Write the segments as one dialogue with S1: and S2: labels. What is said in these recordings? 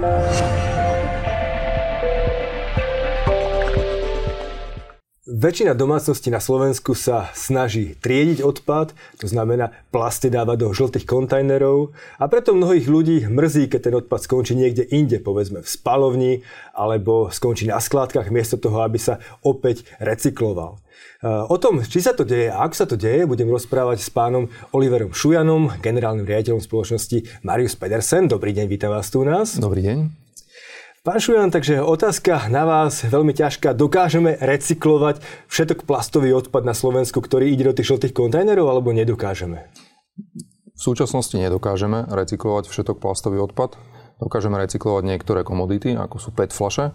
S1: Thank you. Väčšina domácností na Slovensku sa snaží triediť odpad, to znamená plasty dávať do žltých kontajnerov a preto mnohých ľudí mrzí, keď ten odpad skončí niekde inde, povedzme v spalovni alebo skončí na skládkach miesto toho, aby sa opäť recykloval. O tom, či sa to deje a ako sa to deje, budem rozprávať s pánom Oliverom Šujanom, generálnym riaditeľom spoločnosti Marius Pedersen. Dobrý deň, vítam vás tu u nás.
S2: Dobrý deň.
S1: Pán Šujan, takže otázka na vás veľmi ťažká. Dokážeme recyklovať všetok plastový odpad na Slovensku, ktorý ide do tých žltých kontajnerov, alebo nedokážeme?
S2: V súčasnosti nedokážeme recyklovať všetok plastový odpad. Dokážeme recyklovať niektoré komodity, ako sú PET flaše,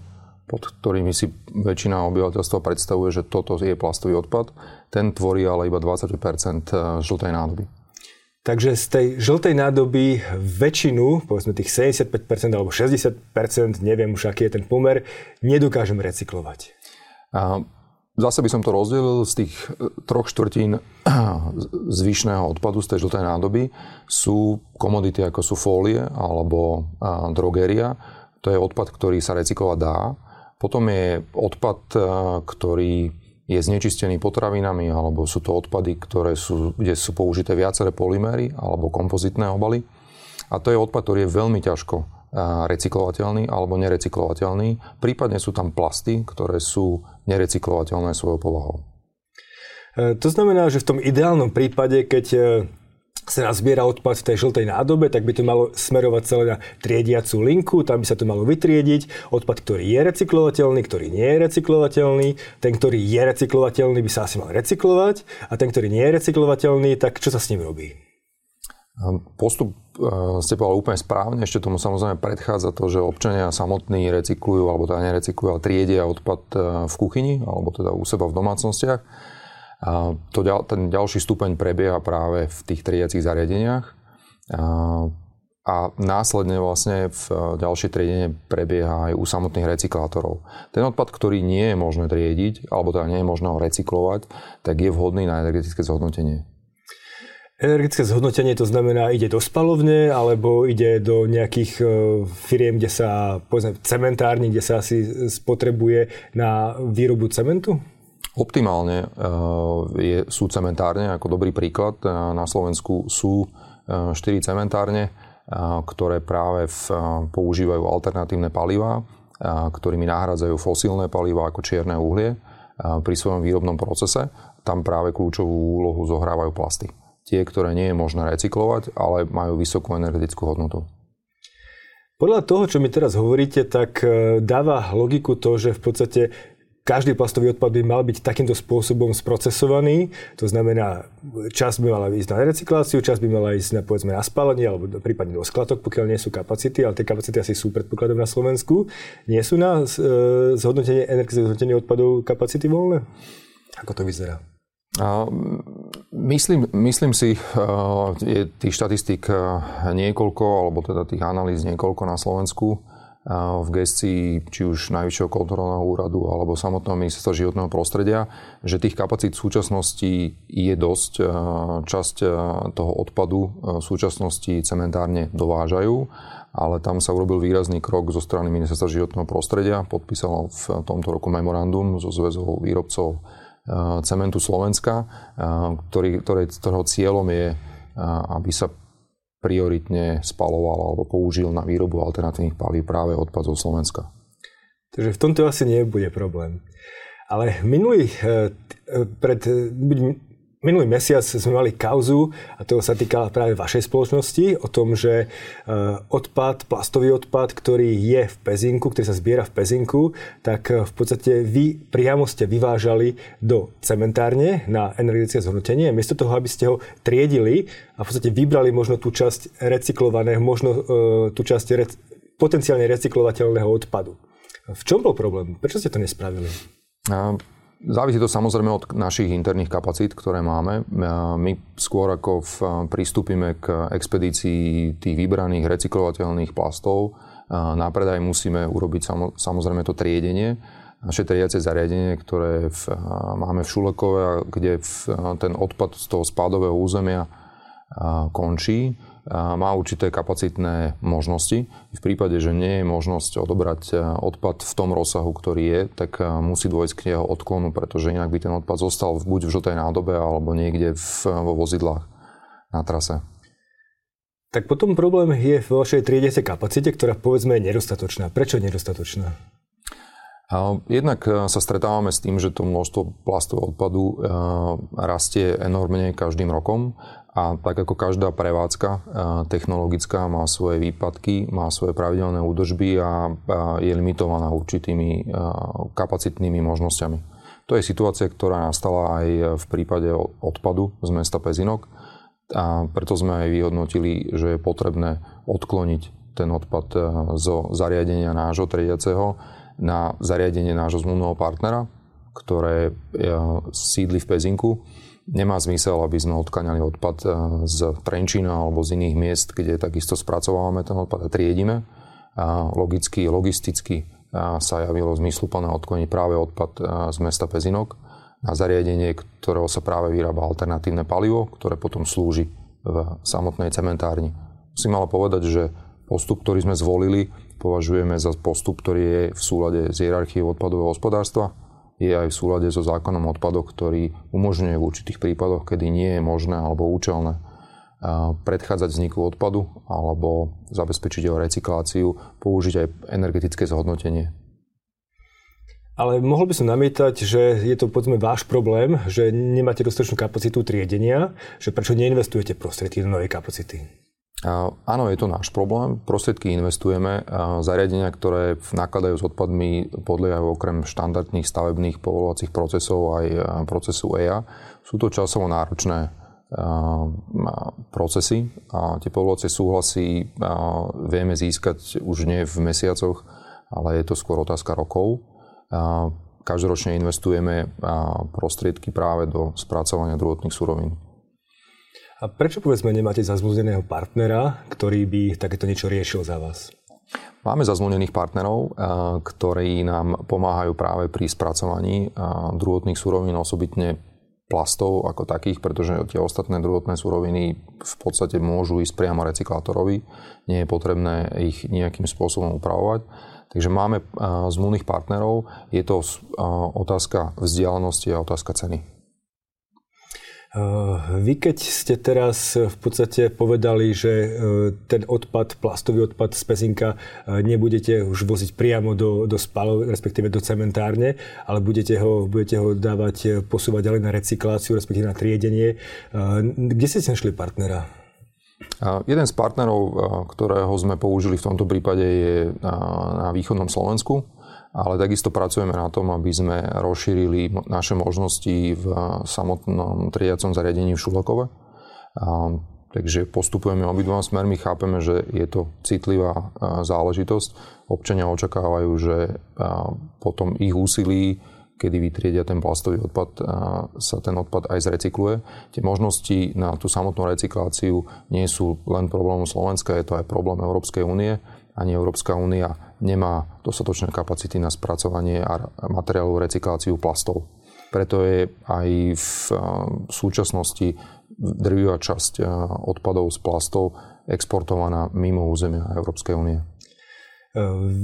S2: pod ktorými si väčšina obyvateľstva predstavuje, že toto je plastový odpad. Ten tvorí ale iba 20% žltej nádoby.
S1: Takže z tej žltej nádoby väčšinu, povedzme tých 75% alebo 60%, neviem už aký je ten pomer, nedokážem recyklovať.
S2: A zase by som to rozdelil z tých e, troch štvrtín zvyšného odpadu z tej žltej nádoby sú komodity ako sú fólie alebo drogeria. To je odpad, ktorý sa recyklovať dá. Potom je odpad, ktorý je znečistený potravinami, alebo sú to odpady, ktoré sú, kde sú použité viaceré polymery alebo kompozitné obaly. A to je odpad, ktorý je veľmi ťažko recyklovateľný alebo nerecyklovateľný. Prípadne sú tam plasty, ktoré sú nerecyklovateľné svojou povahou.
S1: E, to znamená, že v tom ideálnom prípade, keď e, sa nazbiera odpad v tej žltej nádobe, tak by to malo smerovať celé na triediacu linku, tam by sa to malo vytriediť. Odpad, ktorý je recyklovateľný, ktorý nie je recyklovateľný, ten, ktorý je recyklovateľný, by sa asi mal recyklovať a ten, ktorý nie je recyklovateľný, tak čo sa s ním robí?
S2: Postup ste povedali úplne správne, ešte tomu samozrejme predchádza to, že občania samotní recyklujú, alebo teda nerecyklujú, ale triedia odpad e, v kuchyni, alebo teda u seba v domácnostiach. A to, ten ďalší stupeň prebieha práve v tých triediacich zariadeniach. A, a následne vlastne v ďalšie triedenie prebieha aj u samotných recyklátorov. Ten odpad, ktorý nie je možné triediť, alebo teda nie je možné ho recyklovať, tak je vhodný na energetické zhodnotenie.
S1: Energetické zhodnotenie to znamená, ide do spalovne, alebo ide do nejakých e, firiem, kde sa, povedzme, cementárni, kde sa asi spotrebuje na výrobu cementu?
S2: Optimálne eh, je, sú cementárne, ako dobrý príklad. Eh, na Slovensku sú 4 eh, cementárne, ktoré práve v, používajú alternatívne palivá, ktorými nahradzajú fosílne paliva ako čierne uhlie pri svojom výrobnom procese. Tam práve kľúčovú úlohu zohrávajú plasty. Tie, ktoré nie je možné recyklovať, ale majú vysokú energetickú hodnotu.
S1: Podľa toho, čo mi teraz hovoríte, tak dáva logiku to, že v podstate každý plastový odpad by mal byť takýmto spôsobom sprocesovaný. To znamená, časť by mala ísť na recykláciu, časť by mala ísť na, povedzme, na spálenie alebo prípadne do sklatok, pokiaľ nie sú kapacity, ale tie kapacity asi sú predpokladom na Slovensku. Nie sú na e, zhodnotenie, energetické zhodnotenie odpadov kapacity voľné? Ako to vyzerá?
S2: Myslím, myslím si, je tých štatistík niekoľko, alebo teda tých analýz niekoľko na Slovensku v gestii či už Najvyššieho kontrolného úradu alebo samotného ministerstva životného prostredia, že tých kapacít v súčasnosti je dosť. Časť toho odpadu v súčasnosti cementárne dovážajú, ale tam sa urobil výrazný krok zo strany ministerstva životného prostredia. Podpísalo v tomto roku memorandum so zväzou výrobcov cementu Slovenska, ktorý, ktoré, ktorého cieľom je, aby sa prioritne spaloval alebo použil na výrobu alternatívnych palív práve odpad zo Slovenska.
S1: Takže v tomto asi nebude problém. Ale minulý, eh, pred, Minulý mesiac sme mali kauzu, a to sa týkala práve vašej spoločnosti, o tom, že e, odpad, plastový odpad, ktorý je v pezinku, ktorý sa zbiera v pezinku, tak e, v podstate vy priamo ste vyvážali do cementárne na energetické zhodnotenie. Miesto toho, aby ste ho triedili a v podstate vybrali možno tú časť recyklovaného, možno e, tú časť rec, potenciálne recyklovateľného odpadu. V čom bol problém? Prečo ste to nespravili?
S2: Závisí to samozrejme od našich interných kapacít, ktoré máme. My skôr ako v, pristúpime k expedícii tých vybraných recyklovateľných plastov, na predaj musíme urobiť samozrejme to triedenie. Naše triediace zariadenie, ktoré v, máme v Šulekove, kde v, ten odpad z toho spádového územia končí, má určité kapacitné možnosti. V prípade, že nie je možnosť odobrať odpad v tom rozsahu, ktorý je, tak musí dôjsť k jeho odklonu, pretože inak by ten odpad zostal buď v žltej nádobe alebo niekde v, vo vozidlách na trase.
S1: Tak potom problém je v vašej triedece kapacite, ktorá povedzme je nedostatočná. Prečo nedostatočná?
S2: Jednak sa stretávame s tým, že to množstvo plastového odpadu rastie enormne každým rokom a tak ako každá prevádzka eh, technologická má svoje výpadky, má svoje pravidelné údržby a je limitovaná určitými eh, kapacitnými možnosťami. To je situácia, ktorá nastala aj v prípade odpadu z mesta Pezinok a preto sme aj vyhodnotili, že je potrebné odkloniť ten odpad eh, zo zariadenia nášho triediaceho na zariadenie nášho zmluvného partnera, ktoré sídli v Pezinku Nemá zmysel, aby sme odkaňali odpad eh, z Trenčína alebo z iných miest, kde takisto spracovávame ten odpad a triedime. A logicky, logisticky eh, sa javilo zmysluplné odkloniť práve odpad eh, z mesta Pezinok na zariadenie, ktorého sa práve vyrába alternatívne palivo, ktoré potom slúži v samotnej cementárni. Musím ale povedať, že postup, ktorý sme zvolili, považujeme za postup, ktorý je v súlade s hierarchiou odpadového hospodárstva je aj v súlade so zákonom o ktorý umožňuje v určitých prípadoch, kedy nie je možné alebo účelné predchádzať vzniku odpadu alebo zabezpečiť jeho recykláciu, použiť aj energetické zhodnotenie.
S1: Ale mohol by som namietať, že je to povedzme váš problém, že nemáte dostatočnú kapacitu triedenia, že prečo neinvestujete prostriedky do novej kapacity?
S2: Áno, je to náš problém. Prostriedky investujeme. Zariadenia, ktoré nakladajú s odpadmi, podliehajú okrem štandardných stavebných povolovacích procesov aj procesu EIA. Sú to časovo náročné procesy a tie povolovacie súhlasy vieme získať už nie v mesiacoch, ale je to skôr otázka rokov. Každoročne investujeme prostriedky práve do spracovania druhotných surovín.
S1: A prečo povedzme nemáte zazmluvneného partnera, ktorý by takéto niečo riešil za vás?
S2: Máme zazmluvnených partnerov, eh, ktorí nám pomáhajú práve pri spracovaní eh, druhotných surovín, osobitne plastov ako takých, pretože tie ostatné druhotné suroviny v podstate môžu ísť priamo recyklátorovi. Nie je potrebné ich nejakým spôsobom upravovať. Takže máme eh, zmluvných partnerov. Je to otázka vzdialenosti a otázka ceny.
S1: Eh, vy keď ste teraz v podstate povedali, že eh, ten odpad, plastový odpad z pezinka eh, nebudete už voziť priamo do, do spalov, respektíve do cementárne, ale budete ho, budete ho dávať, posúvať ďalej na recykláciu, respektíve na triedenie. Kde ste si našli partnera?
S2: Jeden z partnerov, ktorého sme použili v tomto prípade, je na východnom Slovensku ale takisto pracujeme na tom, aby sme rozšírili naše možnosti v samotnom triediacom zariadení v Šulakove. Takže postupujeme obidvom smermi, chápeme, že je to citlivá záležitosť. Občania očakávajú, že potom ich úsilí, kedy vytriedia ten plastový odpad, sa ten odpad aj zrecykluje. Tie možnosti na tú samotnú recykláciu nie sú len problémom Slovenska, je to aj problém Európskej únie. Ani Európska únia nemá dostatočné kapacity na spracovanie a materiálu recykláciu plastov. Preto je aj v súčasnosti drvivá časť odpadov z plastov exportovaná mimo územia Európskej únie.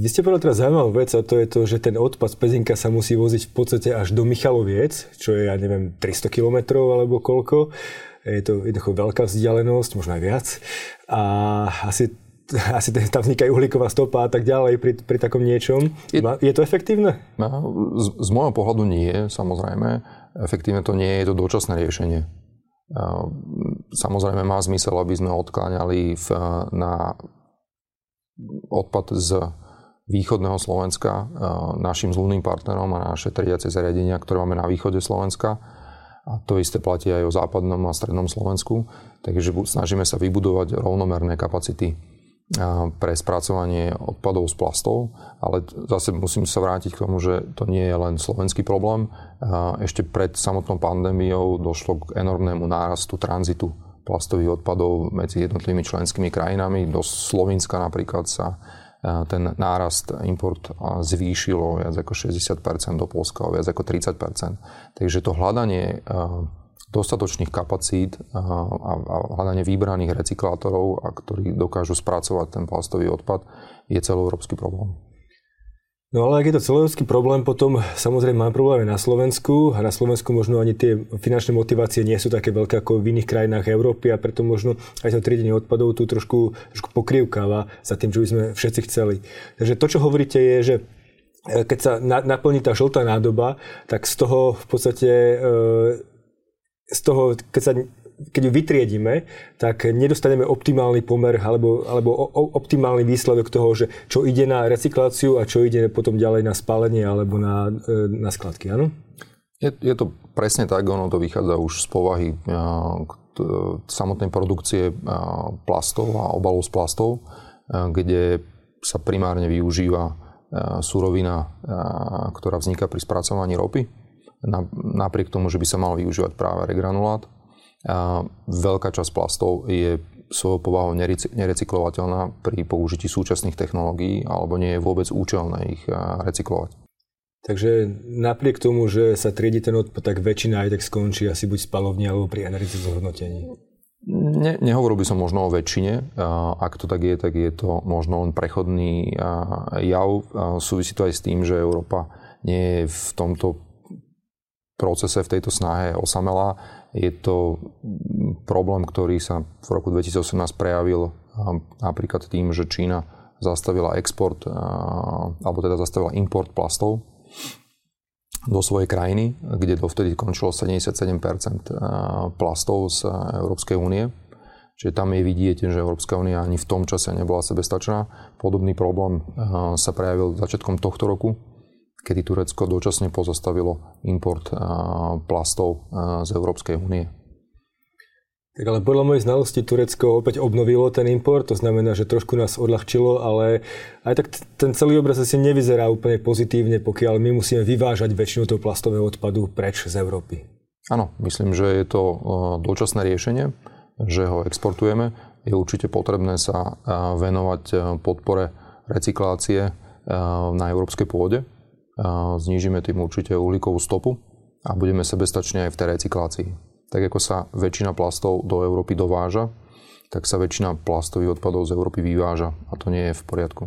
S1: Vy ste povedali teraz zaujímavú vec a to je to, že ten odpad z Pezinka sa musí voziť v podstate až do Michaloviec, čo je, ja neviem, 300 km alebo koľko. Je to jednoducho veľká vzdialenosť, možno aj viac. A asi asi tam vzniká uhlíková stopa a tak ďalej pri, pri takom niečom. Je, je to efektívne?
S2: Z, z môjho pohľadu nie, samozrejme. Efektívne to nie je, je to dočasné riešenie. Samozrejme má zmysel, aby sme odkláňali v, na odpad z východného Slovenska našim zlúným partnerom a naše triediace zariadenia, ktoré máme na východe Slovenska. A to isté platí aj o západnom a strednom Slovensku. Takže snažíme sa vybudovať rovnomerné kapacity pre spracovanie odpadov z plastov, ale zase musím sa vrátiť k tomu, že to nie je len slovenský problém. Ešte pred samotnou pandémiou došlo k enormnému nárastu tranzitu plastových odpadov medzi jednotlivými členskými krajinami. Do Slovenska napríklad sa ten nárast import zvýšilo viac ako 60%, do Polska o viac ako 30%. Takže to hľadanie dostatočných kapacít a, a, a hľadanie vybraných recyklátorov, a ktorí dokážu spracovať ten plastový odpad, je celoeurópsky problém.
S1: No ale ak je to celoeurópsky problém, potom samozrejme máme problémy na Slovensku a na Slovensku možno ani tie finančné motivácie nie sú také veľké ako v iných krajinách Európy a preto možno aj to triedenie odpadov tu trošku, trošku pokrývkáva za tým, čo by sme všetci chceli. Takže to, čo hovoríte, je, že e, keď sa naplní tá žltá nádoba, tak z toho v podstate e, z toho, keď sa keď ju vytriedime, tak nedostaneme optimálny pomer alebo, alebo o, optimálny výsledok toho, že čo ide na recykláciu a čo ide potom ďalej na spálenie alebo na, e, na skladky, áno?
S2: Je, je to presne tak, ono to vychádza už z povahy t, samotnej produkcie a, plastov a obalov z plastov, kde sa primárne využíva surovina, ktorá vzniká pri spracovaní ropy napriek tomu, že by sa mal využívať práve regranulát. A veľká časť plastov je svojou povahou nerecyklovateľná pri použití súčasných technológií alebo nie je vôbec účelné ich recyklovať.
S1: Takže napriek tomu, že sa triedi ten odpad, tak väčšina aj tak skončí asi buď spalovni alebo pri energetickom zhodnotení.
S2: Ne, nehovoril by som možno o väčšine. Ak to tak je, tak je to možno len prechodný jav. Súvisí to aj s tým, že Európa nie je v tomto procese, v tejto snahe osamela. Je to problém, ktorý sa v roku 2018 prejavil napríklad tým, že Čína zastavila export, alebo teda zastavila import plastov do svojej krajiny, kde dovtedy končilo 77% plastov z Európskej únie. Čiže tam je vidieť, že Európska únia ani v tom čase nebola sebestačná. Podobný problém sa prejavil začiatkom tohto roku, kedy Turecko dočasne pozastavilo import plastov z Európskej únie.
S1: Tak ale podľa mojej znalosti Turecko opäť obnovilo ten import, to znamená, že trošku nás odľahčilo, ale aj tak ten celý obraz asi nevyzerá úplne pozitívne, pokiaľ my musíme vyvážať väčšinu toho plastového odpadu preč z Európy.
S2: Áno, myslím, že je to dočasné riešenie, že ho exportujeme. Je určite potrebné sa venovať podpore recyklácie na európskej pôde, znížime tým určite uhlíkovú stopu a budeme sebestační aj v tej recyklácii. Tak ako sa väčšina plastov do Európy dováža, tak sa väčšina plastových odpadov z Európy vyváža a to nie je v poriadku.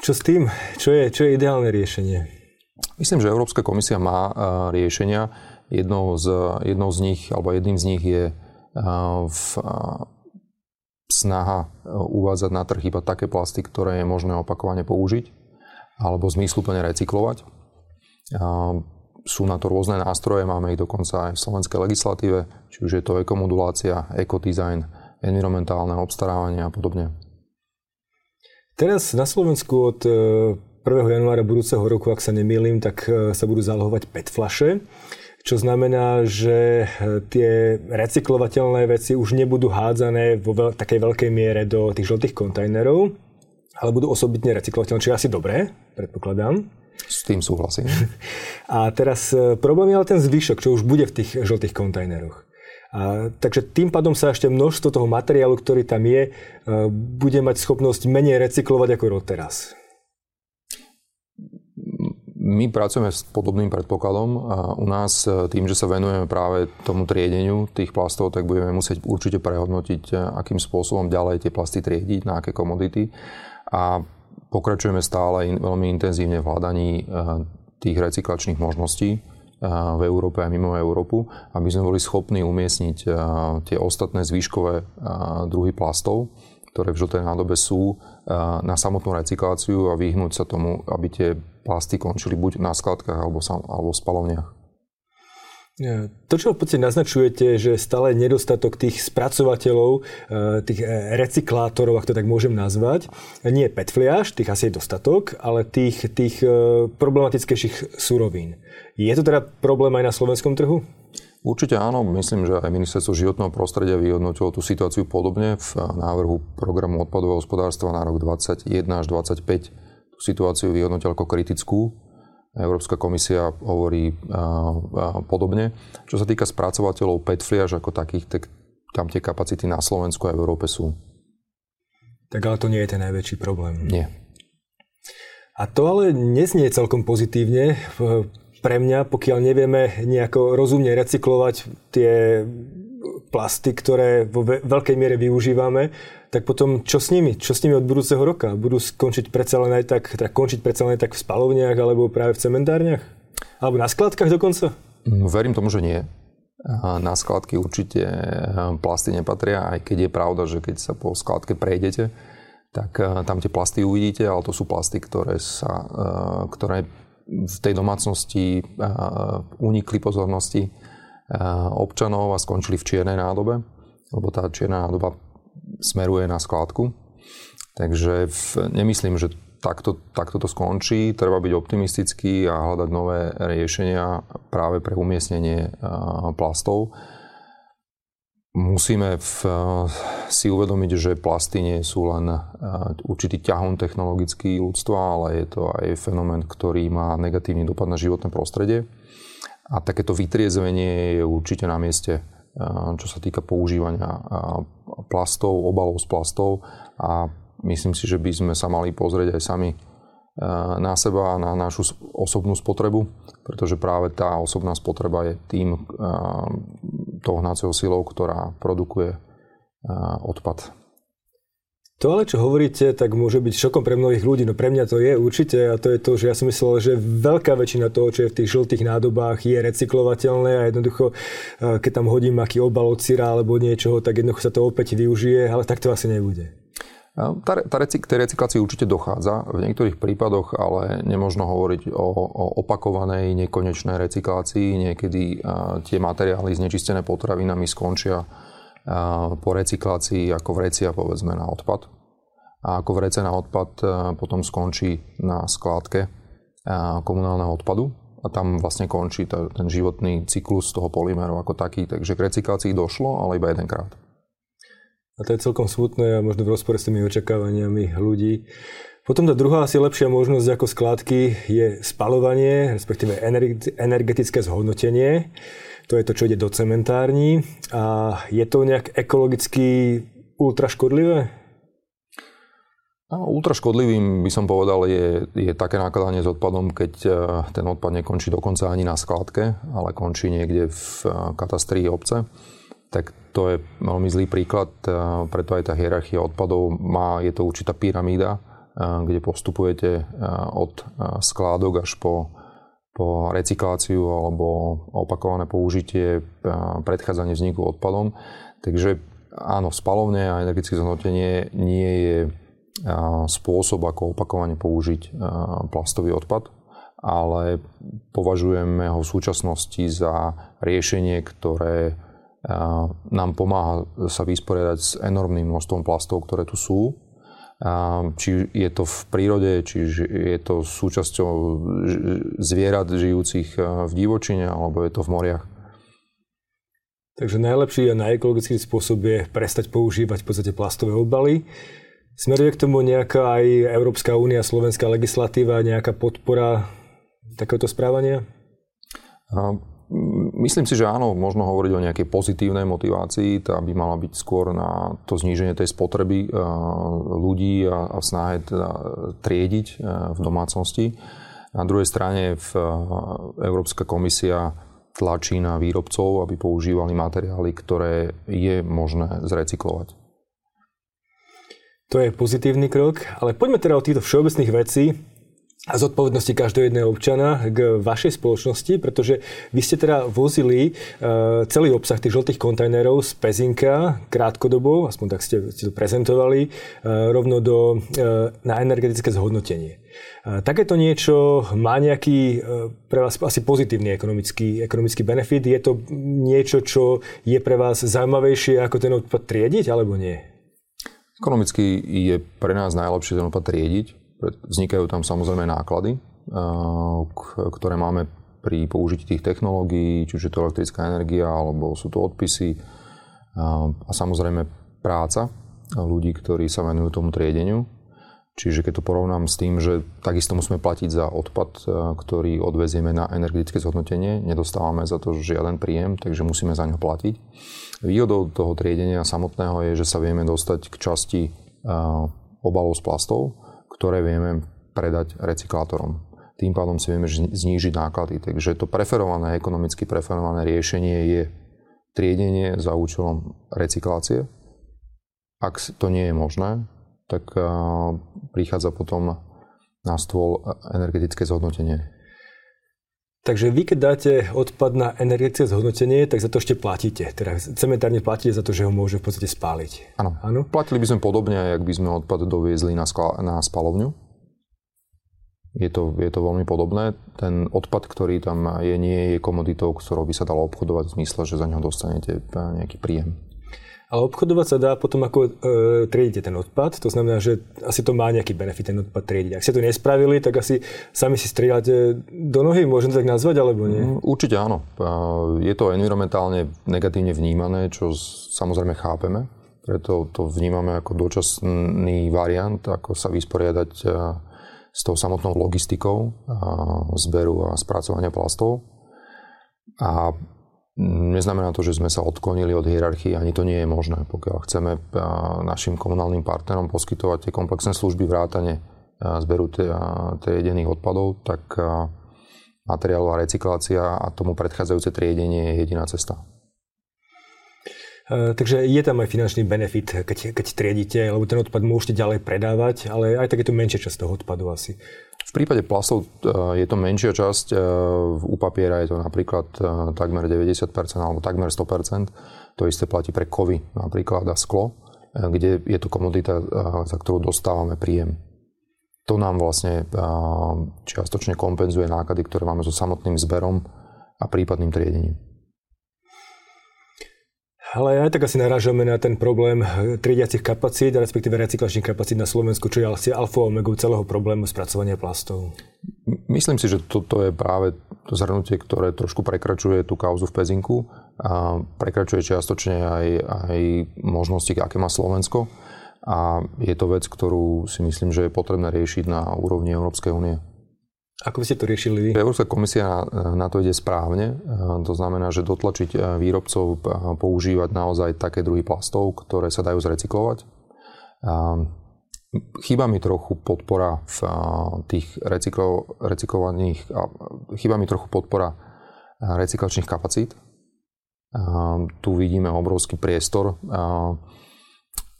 S1: Čo s tým? Čo je, čo je ideálne riešenie?
S2: Myslím, že Európska komisia má riešenia. Jednou z, jednou z nich, alebo jedným z nich je v, snaha uvádzať na trh iba také plasty, ktoré je možné opakovane použiť alebo zmysluplne recyklovať. Sú na to rôzne nástroje, máme ich dokonca aj v slovenskej legislatíve, či už je to ekomodulácia, ekodizajn, environmentálne obstarávanie a podobne.
S1: Teraz na Slovensku od 1. E, januára budúceho roku, ak sa nemýlim, tak e, sa budú zálohovať PET flaše, čo znamená, že e, tie recyklovateľné veci už nebudú hádzané vo veľ- takej veľkej miere do tých žltých kontajnerov, ale budú osobitne recyklovateľné, čo je asi dobré, predpokladám.
S2: S tým súhlasím.
S1: A teraz e, problém je ale ten zvyšok, čo už bude v tých žltých kontajneroch. A, takže tým pádom sa ešte množstvo toho materiálu, ktorý tam je, e, bude mať schopnosť menej recyklovať ako doteraz.
S2: My pracujeme s podobným predpokladom a u nás e, tým, že sa venujeme práve tomu triedeniu tých plastov, tak budeme musieť určite prehodnotiť, akým spôsobom ďalej tie plasty triediť, na aké komodity a pokračujeme stále in, veľmi intenzívne v hľadaní eh, tých recyklačných možností eh, v Európe a mimo Európu, aby sme boli schopní umiestniť eh, tie ostatné zvyškové druhy plastov, ktoré v žltej nádobe sú, na samotnú recykláciu a vyhnúť sa tomu, aby tie plasty končili buď na skladkách alebo, alebo v spalovniach.
S1: To, čo v podstate naznačujete, že stále nedostatok tých spracovateľov, e, tých e, recyklátorov, ak to tak môžem nazvať, nie je petfliaž, tých asi je dostatok, ale tých, tých e, problematickejších surovín. Je to teda problém aj na slovenskom trhu?
S2: Určite áno. Myslím, že aj ministerstvo životného prostredia vyhodnotilo tú situáciu podobne v návrhu programu odpadového hospodárstva na rok 2021 až 2025. Tú situáciu vyhodnotil ako kritickú Európska komisia hovorí podobne. Čo sa týka spracovateľov PET fliaž ako takých, tak tam tie kapacity na Slovensku a v Európe sú.
S1: Tak ale to nie je ten najväčší problém.
S2: Nie.
S1: A to ale neznie celkom pozitívne. pre mňa, pokiaľ nevieme nejako rozumne recyklovať tie plasty, ktoré vo veľkej miere využívame, tak potom čo s nimi? Čo s nimi od budúceho roka? Budú skončiť predsa len aj tak, teda končiť predsa len aj tak v spalovniach alebo práve v cementárniach? Alebo na skladkách dokonca?
S2: No, verím tomu, že nie. Na skladky určite plasty nepatria, aj keď je pravda, že keď sa po skladke prejdete, tak tam tie plasty uvidíte, ale to sú plasty, ktoré, sa, ktoré v tej domácnosti unikli pozornosti občanov a skončili v čiernej nádobe, lebo tá čierna nádoba smeruje na skladku. Takže v, nemyslím, že takto, takto to skončí. Treba byť optimistický a hľadať nové riešenia práve pre umiestnenie plastov. Musíme v, si uvedomiť, že plasty nie sú len určitý ťahom technologický ľudstva, ale je to aj fenomén, ktorý má negatívny dopad na životné prostredie. A takéto vytriezvenie je určite na mieste, čo sa týka používania plastov, obalov z plastov a myslím si, že by sme sa mali pozrieť aj sami na seba a na našu osobnú spotrebu, pretože práve tá osobná spotreba je tým tou hnacou silou, ktorá produkuje odpad.
S1: To ale, čo hovoríte, tak môže byť šokom pre mnohých ľudí. No pre mňa to je určite a to je to, že ja som myslel, že veľká väčšina toho, čo je v tých žltých nádobách, je recyklovateľné a jednoducho, keď tam hodím aký obal od syra alebo niečoho, tak jednoducho sa to opäť využije, ale tak to asi nebude.
S2: Tá, tá recyk, tej recyklácii určite dochádza v niektorých prípadoch, ale nemôžno hovoriť o, o opakovanej, nekonečnej recyklácii. Niekedy a, tie materiály znečistené potravinami skončia po recyklácii ako vrecia povedzme na odpad. A ako vrece na odpad potom skončí na skládke komunálneho odpadu a tam vlastne končí ten životný cyklus toho polymeru ako taký. Takže k recyklácii došlo, ale iba jedenkrát.
S1: A to je celkom smutné a možno v rozpore s tými očakávaniami ľudí. Potom tá druhá asi lepšia možnosť ako skládky je spalovanie, respektíve energetické zhodnotenie. To je to, čo ide do cementární. A je to nejak ekologicky ultraškodlivé?
S2: No, ultraškodlivým by som povedal je, je také nakladanie s odpadom, keď e, ten odpad nekončí dokonca ani na skladke, ale končí niekde v e, katastrii obce. Tak to je veľmi zlý príklad, e, preto aj tá hierarchia odpadov má, je to určitá pyramída, kde postupujete od skládok až po po recykláciu alebo opakované použitie, predchádzanie vzniku odpadom. Takže áno, spalovne a energetické zhodnotenie nie je spôsob, ako opakovane použiť plastový odpad, ale považujeme ho v súčasnosti za riešenie, ktoré nám pomáha sa vysporiadať s enormným množstvom plastov, ktoré tu sú či je to v prírode, či je to súčasťou zvierat žijúcich v divočine, alebo je to v moriach.
S1: Takže najlepší a najekologický spôsob je prestať používať v podstate plastové obaly. Smeruje k tomu nejaká aj Európska únia, slovenská legislatíva, nejaká podpora takéhoto správania?
S2: Myslím si, že áno, možno hovoriť o nejakej pozitívnej motivácii, tá by mala byť skôr na to zníženie tej spotreby eh, ľudí a, v snahe teda triediť eh, v domácnosti. Na druhej strane v, eh, Európska komisia tlačí na výrobcov, aby používali materiály, ktoré je možné zrecyklovať.
S1: To je pozitívny krok, ale poďme teda o týchto všeobecných vecí a zodpovednosti každého jedného občana k vašej spoločnosti, pretože vy ste teda vozili uh, celý obsah tých žltých kontajnerov z Pezinka krátkodobo, aspoň tak ste, ste to prezentovali, uh, rovno do, uh, na energetické zhodnotenie. Takéto niečo má nejaký pre vás asi pozitívny ekonomický, ekonomický benefit? Je to niečo, čo je pre vás zaujímavejšie ako ten odpad triediť, alebo nie?
S2: Ekonomicky je pre nás najlepšie ten odpad triediť, Vznikajú tam samozrejme náklady, ktoré máme pri použití tých technológií, či už je to elektrická energia, alebo sú to odpisy a samozrejme práca ľudí, ktorí sa venujú tomu triedeniu. Čiže keď to porovnám s tým, že takisto musíme platiť za odpad, ktorý odvezieme na energetické zhodnotenie, nedostávame za to žiaden príjem, takže musíme za ňo platiť. Výhodou toho triedenia samotného je, že sa vieme dostať k časti obalov z plastov, ktoré vieme predať recyklátorom. tým pádom si vieme znížiť náklady. Takže to preferované, ekonomicky preferované riešenie je triedenie za účelom recyklácie. Ak to nie je možné, tak prichádza potom na stôl energetické zhodnotenie.
S1: Takže vy, keď dáte odpad na energetické zhodnotenie, tak za to ešte platíte. Teda cementárne platíte za to, že ho môže v podstate spáliť.
S2: Áno. Áno. Platili by sme podobne, ak by sme odpad doviezli na, skla- na spalovňu. Je to, je to veľmi podobné. Ten odpad, ktorý tam je, nie je komoditou, ktorou by sa dalo obchodovať v zmysle, že za neho dostanete nejaký príjem.
S1: Ale obchodovať sa dá potom, ako e, triedite ten odpad. To znamená, že asi to má nejaký benefit ten odpad triediť. Ak ste to nespravili, tak asi sami si strieľate do nohy, môžem to tak nazvať, alebo nie? Mm,
S2: určite áno. Je to environmentálne negatívne vnímané, čo samozrejme chápeme. Preto to vnímame ako dočasný variant, ako sa vysporiadať e, s tou samotnou logistikou zberu a spracovania plastov. A Neznamená to, že sme sa odklonili od hierarchie, ani to nie je možné. Pokiaľ chceme našim komunálnym partnerom poskytovať tie komplexné služby vrátane zberu triedených odpadov, tak materiálová recyklácia a tomu predchádzajúce triedenie je jediná cesta.
S1: Takže je tam aj finančný benefit, keď, keď triedite, lebo ten odpad môžete ďalej predávať, ale aj tak je to menšia časť toho odpadu asi.
S2: V prípade plastov e, je to menšia časť, e, u papiera je to napríklad e, takmer 90% alebo takmer 100%. To isté platí pre kovy napríklad a sklo, kde je to komodita, za ktorú dostávame príjem. To nám vlastne čiastočne kompenzuje náklady, ktoré máme so samotným zberom a prípadným triedením.
S1: Ale aj tak asi narážame na ten problém triediacich kapacít, respektíve recyklačných kapacít na Slovensku, čo je asi alfa omega celého problému spracovania plastov.
S2: Myslím si, že toto je práve to zhrnutie, ktoré trošku prekračuje tú kauzu v Pezinku a prekračuje čiastočne aj, aj možnosti, aké má Slovensko. A je to vec, ktorú si myslím, že je potrebné riešiť na úrovni Európskej únie.
S1: Ako by ste to riešili vy?
S2: Európska komisia na, na to ide správne. To znamená, že dotlačiť eh, výrobcov eh, používať naozaj také druhy plastov, ktoré sa dajú zrecyklovať. Chýba mi trochu podpora v eh, tých recyklo, recyklovaných, chýba mi trochu podpora recyklačných kapacít. Tu vidíme obrovský priestor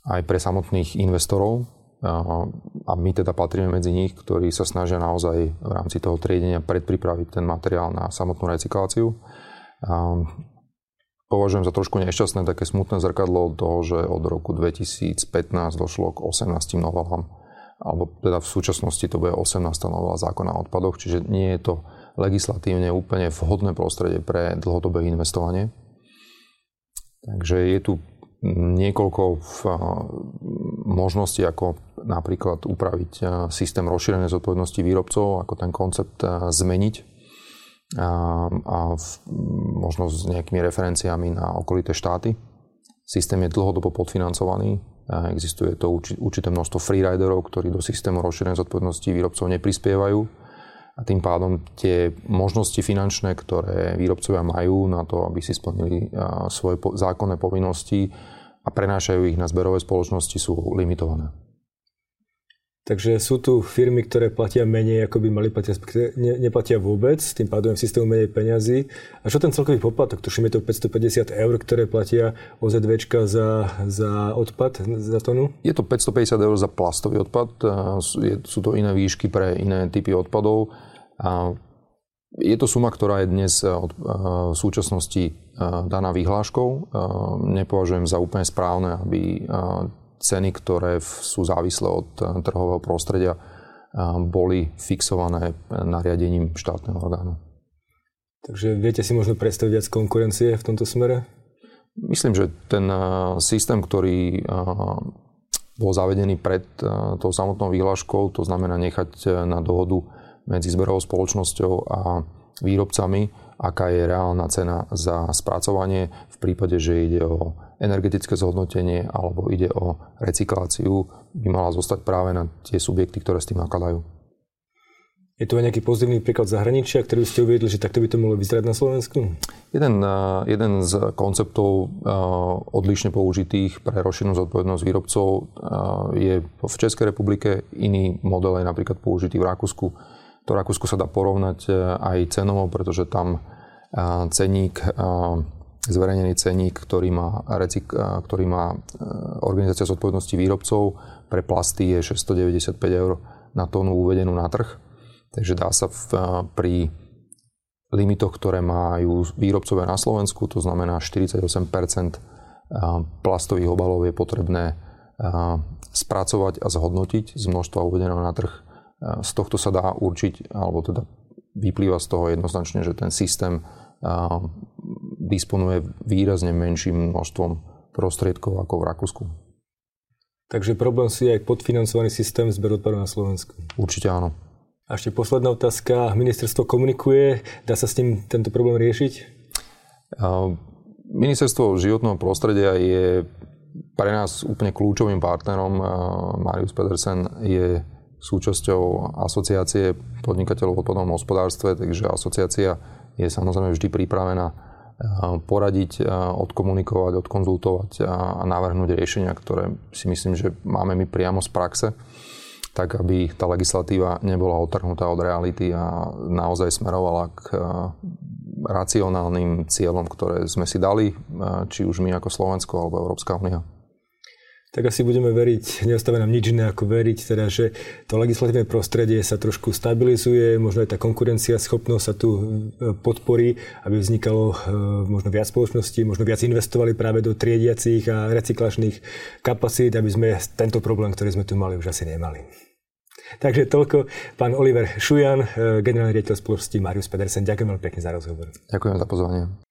S2: aj pre samotných investorov, a my teda patríme medzi nich, ktorí sa snažia naozaj v rámci toho triedenia predpripraviť ten materiál na samotnú recykláciu. Považujem za trošku nešťastné také smutné zrkadlo toho, že od roku 2015 došlo k 18 novelám, alebo teda v súčasnosti to bude 18. novela zákona o odpadoch, čiže nie je to legislatívne úplne vhodné prostredie pre dlhodobé investovanie. Takže je tu niekoľko možností, ako napríklad upraviť systém rozšírenej zodpovednosti výrobcov, ako ten koncept zmeniť a, a v, možno s nejakými referenciami na okolité štáty. Systém je dlhodobo podfinancovaný. Existuje to určité množstvo freeriderov, ktorí do systému rozšírenej zodpovednosti výrobcov neprispievajú. A tým pádom tie možnosti finančné, ktoré výrobcovia majú na to, aby si splnili svoje zákonné povinnosti a prenášajú ich na zberové spoločnosti, sú limitované.
S1: Takže sú tu firmy, ktoré platia menej, ako by mali platiť, ne, neplatia vôbec, tým pádom v systému menej peňazí. A čo ten celkový poplatok? Tuším, je to 550 eur, ktoré platia OZVčka za, za odpad, za tonu?
S2: Je to 550 eur za plastový odpad, sú to iné výšky pre iné typy odpadov. A je to suma, ktorá je dnes v súčasnosti daná vyhláškou. Nepovažujem za úplne správne, aby ceny, ktoré sú závislé od eh, trhového prostredia, eh, boli fixované nariadením štátneho orgánu.
S1: Takže viete si možno predstaviť viac konkurencie v tomto smere?
S2: Myslím, že ten eh, systém, ktorý bol zavedený pred tou samotnou výhľaškou, to znamená nechať na dohodu medzi zberovou spoločnosťou a výrobcami, aká je reálna cena za spracovanie v prípade, že ide o energetické zhodnotenie alebo ide o recykláciu, by mala zostať práve na tie subjekty, ktoré s tým nakladajú.
S1: Je tu aj nejaký pozitívny príklad zahraničia, ktorý ste uviedli, že takto by to mohlo vyzerať na Slovensku?
S2: Jeden, eh, jeden z konceptov eh, odlišne použitých pre rozšírenú zodpovednosť výrobcov eh, je v Českej republike, iný model je napríklad použitý v Rakúsku, To Rakúsko sa dá porovnať aj cenovo, pretože tam ceník, zverejnený ceník, ktorý má, recik, ktorý má organizácia zodpovednosti výrobcov pre plasty je 695 eur na tónu uvedenú na trh. Takže dá sa v, pri limitoch, ktoré majú výrobcovia na Slovensku, to znamená 48% plastových obalov je potrebné spracovať a zhodnotiť z množstva uvedeného na trh. Z tohto sa dá určiť, alebo teda vyplýva z toho jednoznačne, že ten systém disponuje výrazne menším množstvom prostriedkov ako v Rakúsku.
S1: Takže problém si je aj podfinancovaný systém zberu odpadov na Slovensku.
S2: Určite áno.
S1: A ešte posledná otázka. Ministerstvo komunikuje, dá sa s tým tento problém riešiť?
S2: Ministerstvo životného prostredia je pre nás úplne kľúčovým partnerom. Marius Pedersen je súčasťou asociácie podnikateľov v odpadnom hospodárstve, takže asociácia je samozrejme vždy pripravená poradiť, odkomunikovať, odkonzultovať a navrhnúť riešenia, ktoré si myslím, že máme my priamo z praxe, tak aby tá legislatíva nebola otrhnutá od reality a naozaj smerovala k racionálnym cieľom, ktoré sme si dali, či už my ako Slovensko alebo Európska únia
S1: tak asi budeme veriť, neostáva nám nič iné ako veriť, teda, že to legislatívne prostredie sa trošku stabilizuje, možno aj tá konkurencia, schopnosť sa tu e, podporí, aby vznikalo e, možno viac spoločností, možno viac investovali práve do triediacich a recyklačných kapacít, aby sme tento problém, ktorý sme tu mali, už asi nemali. Takže toľko pán Oliver Šujan, e, generálny riaditeľ spoločnosti Marius Pedersen. Ďakujem veľmi pekne za rozhovor.
S2: Ďakujem za pozvanie.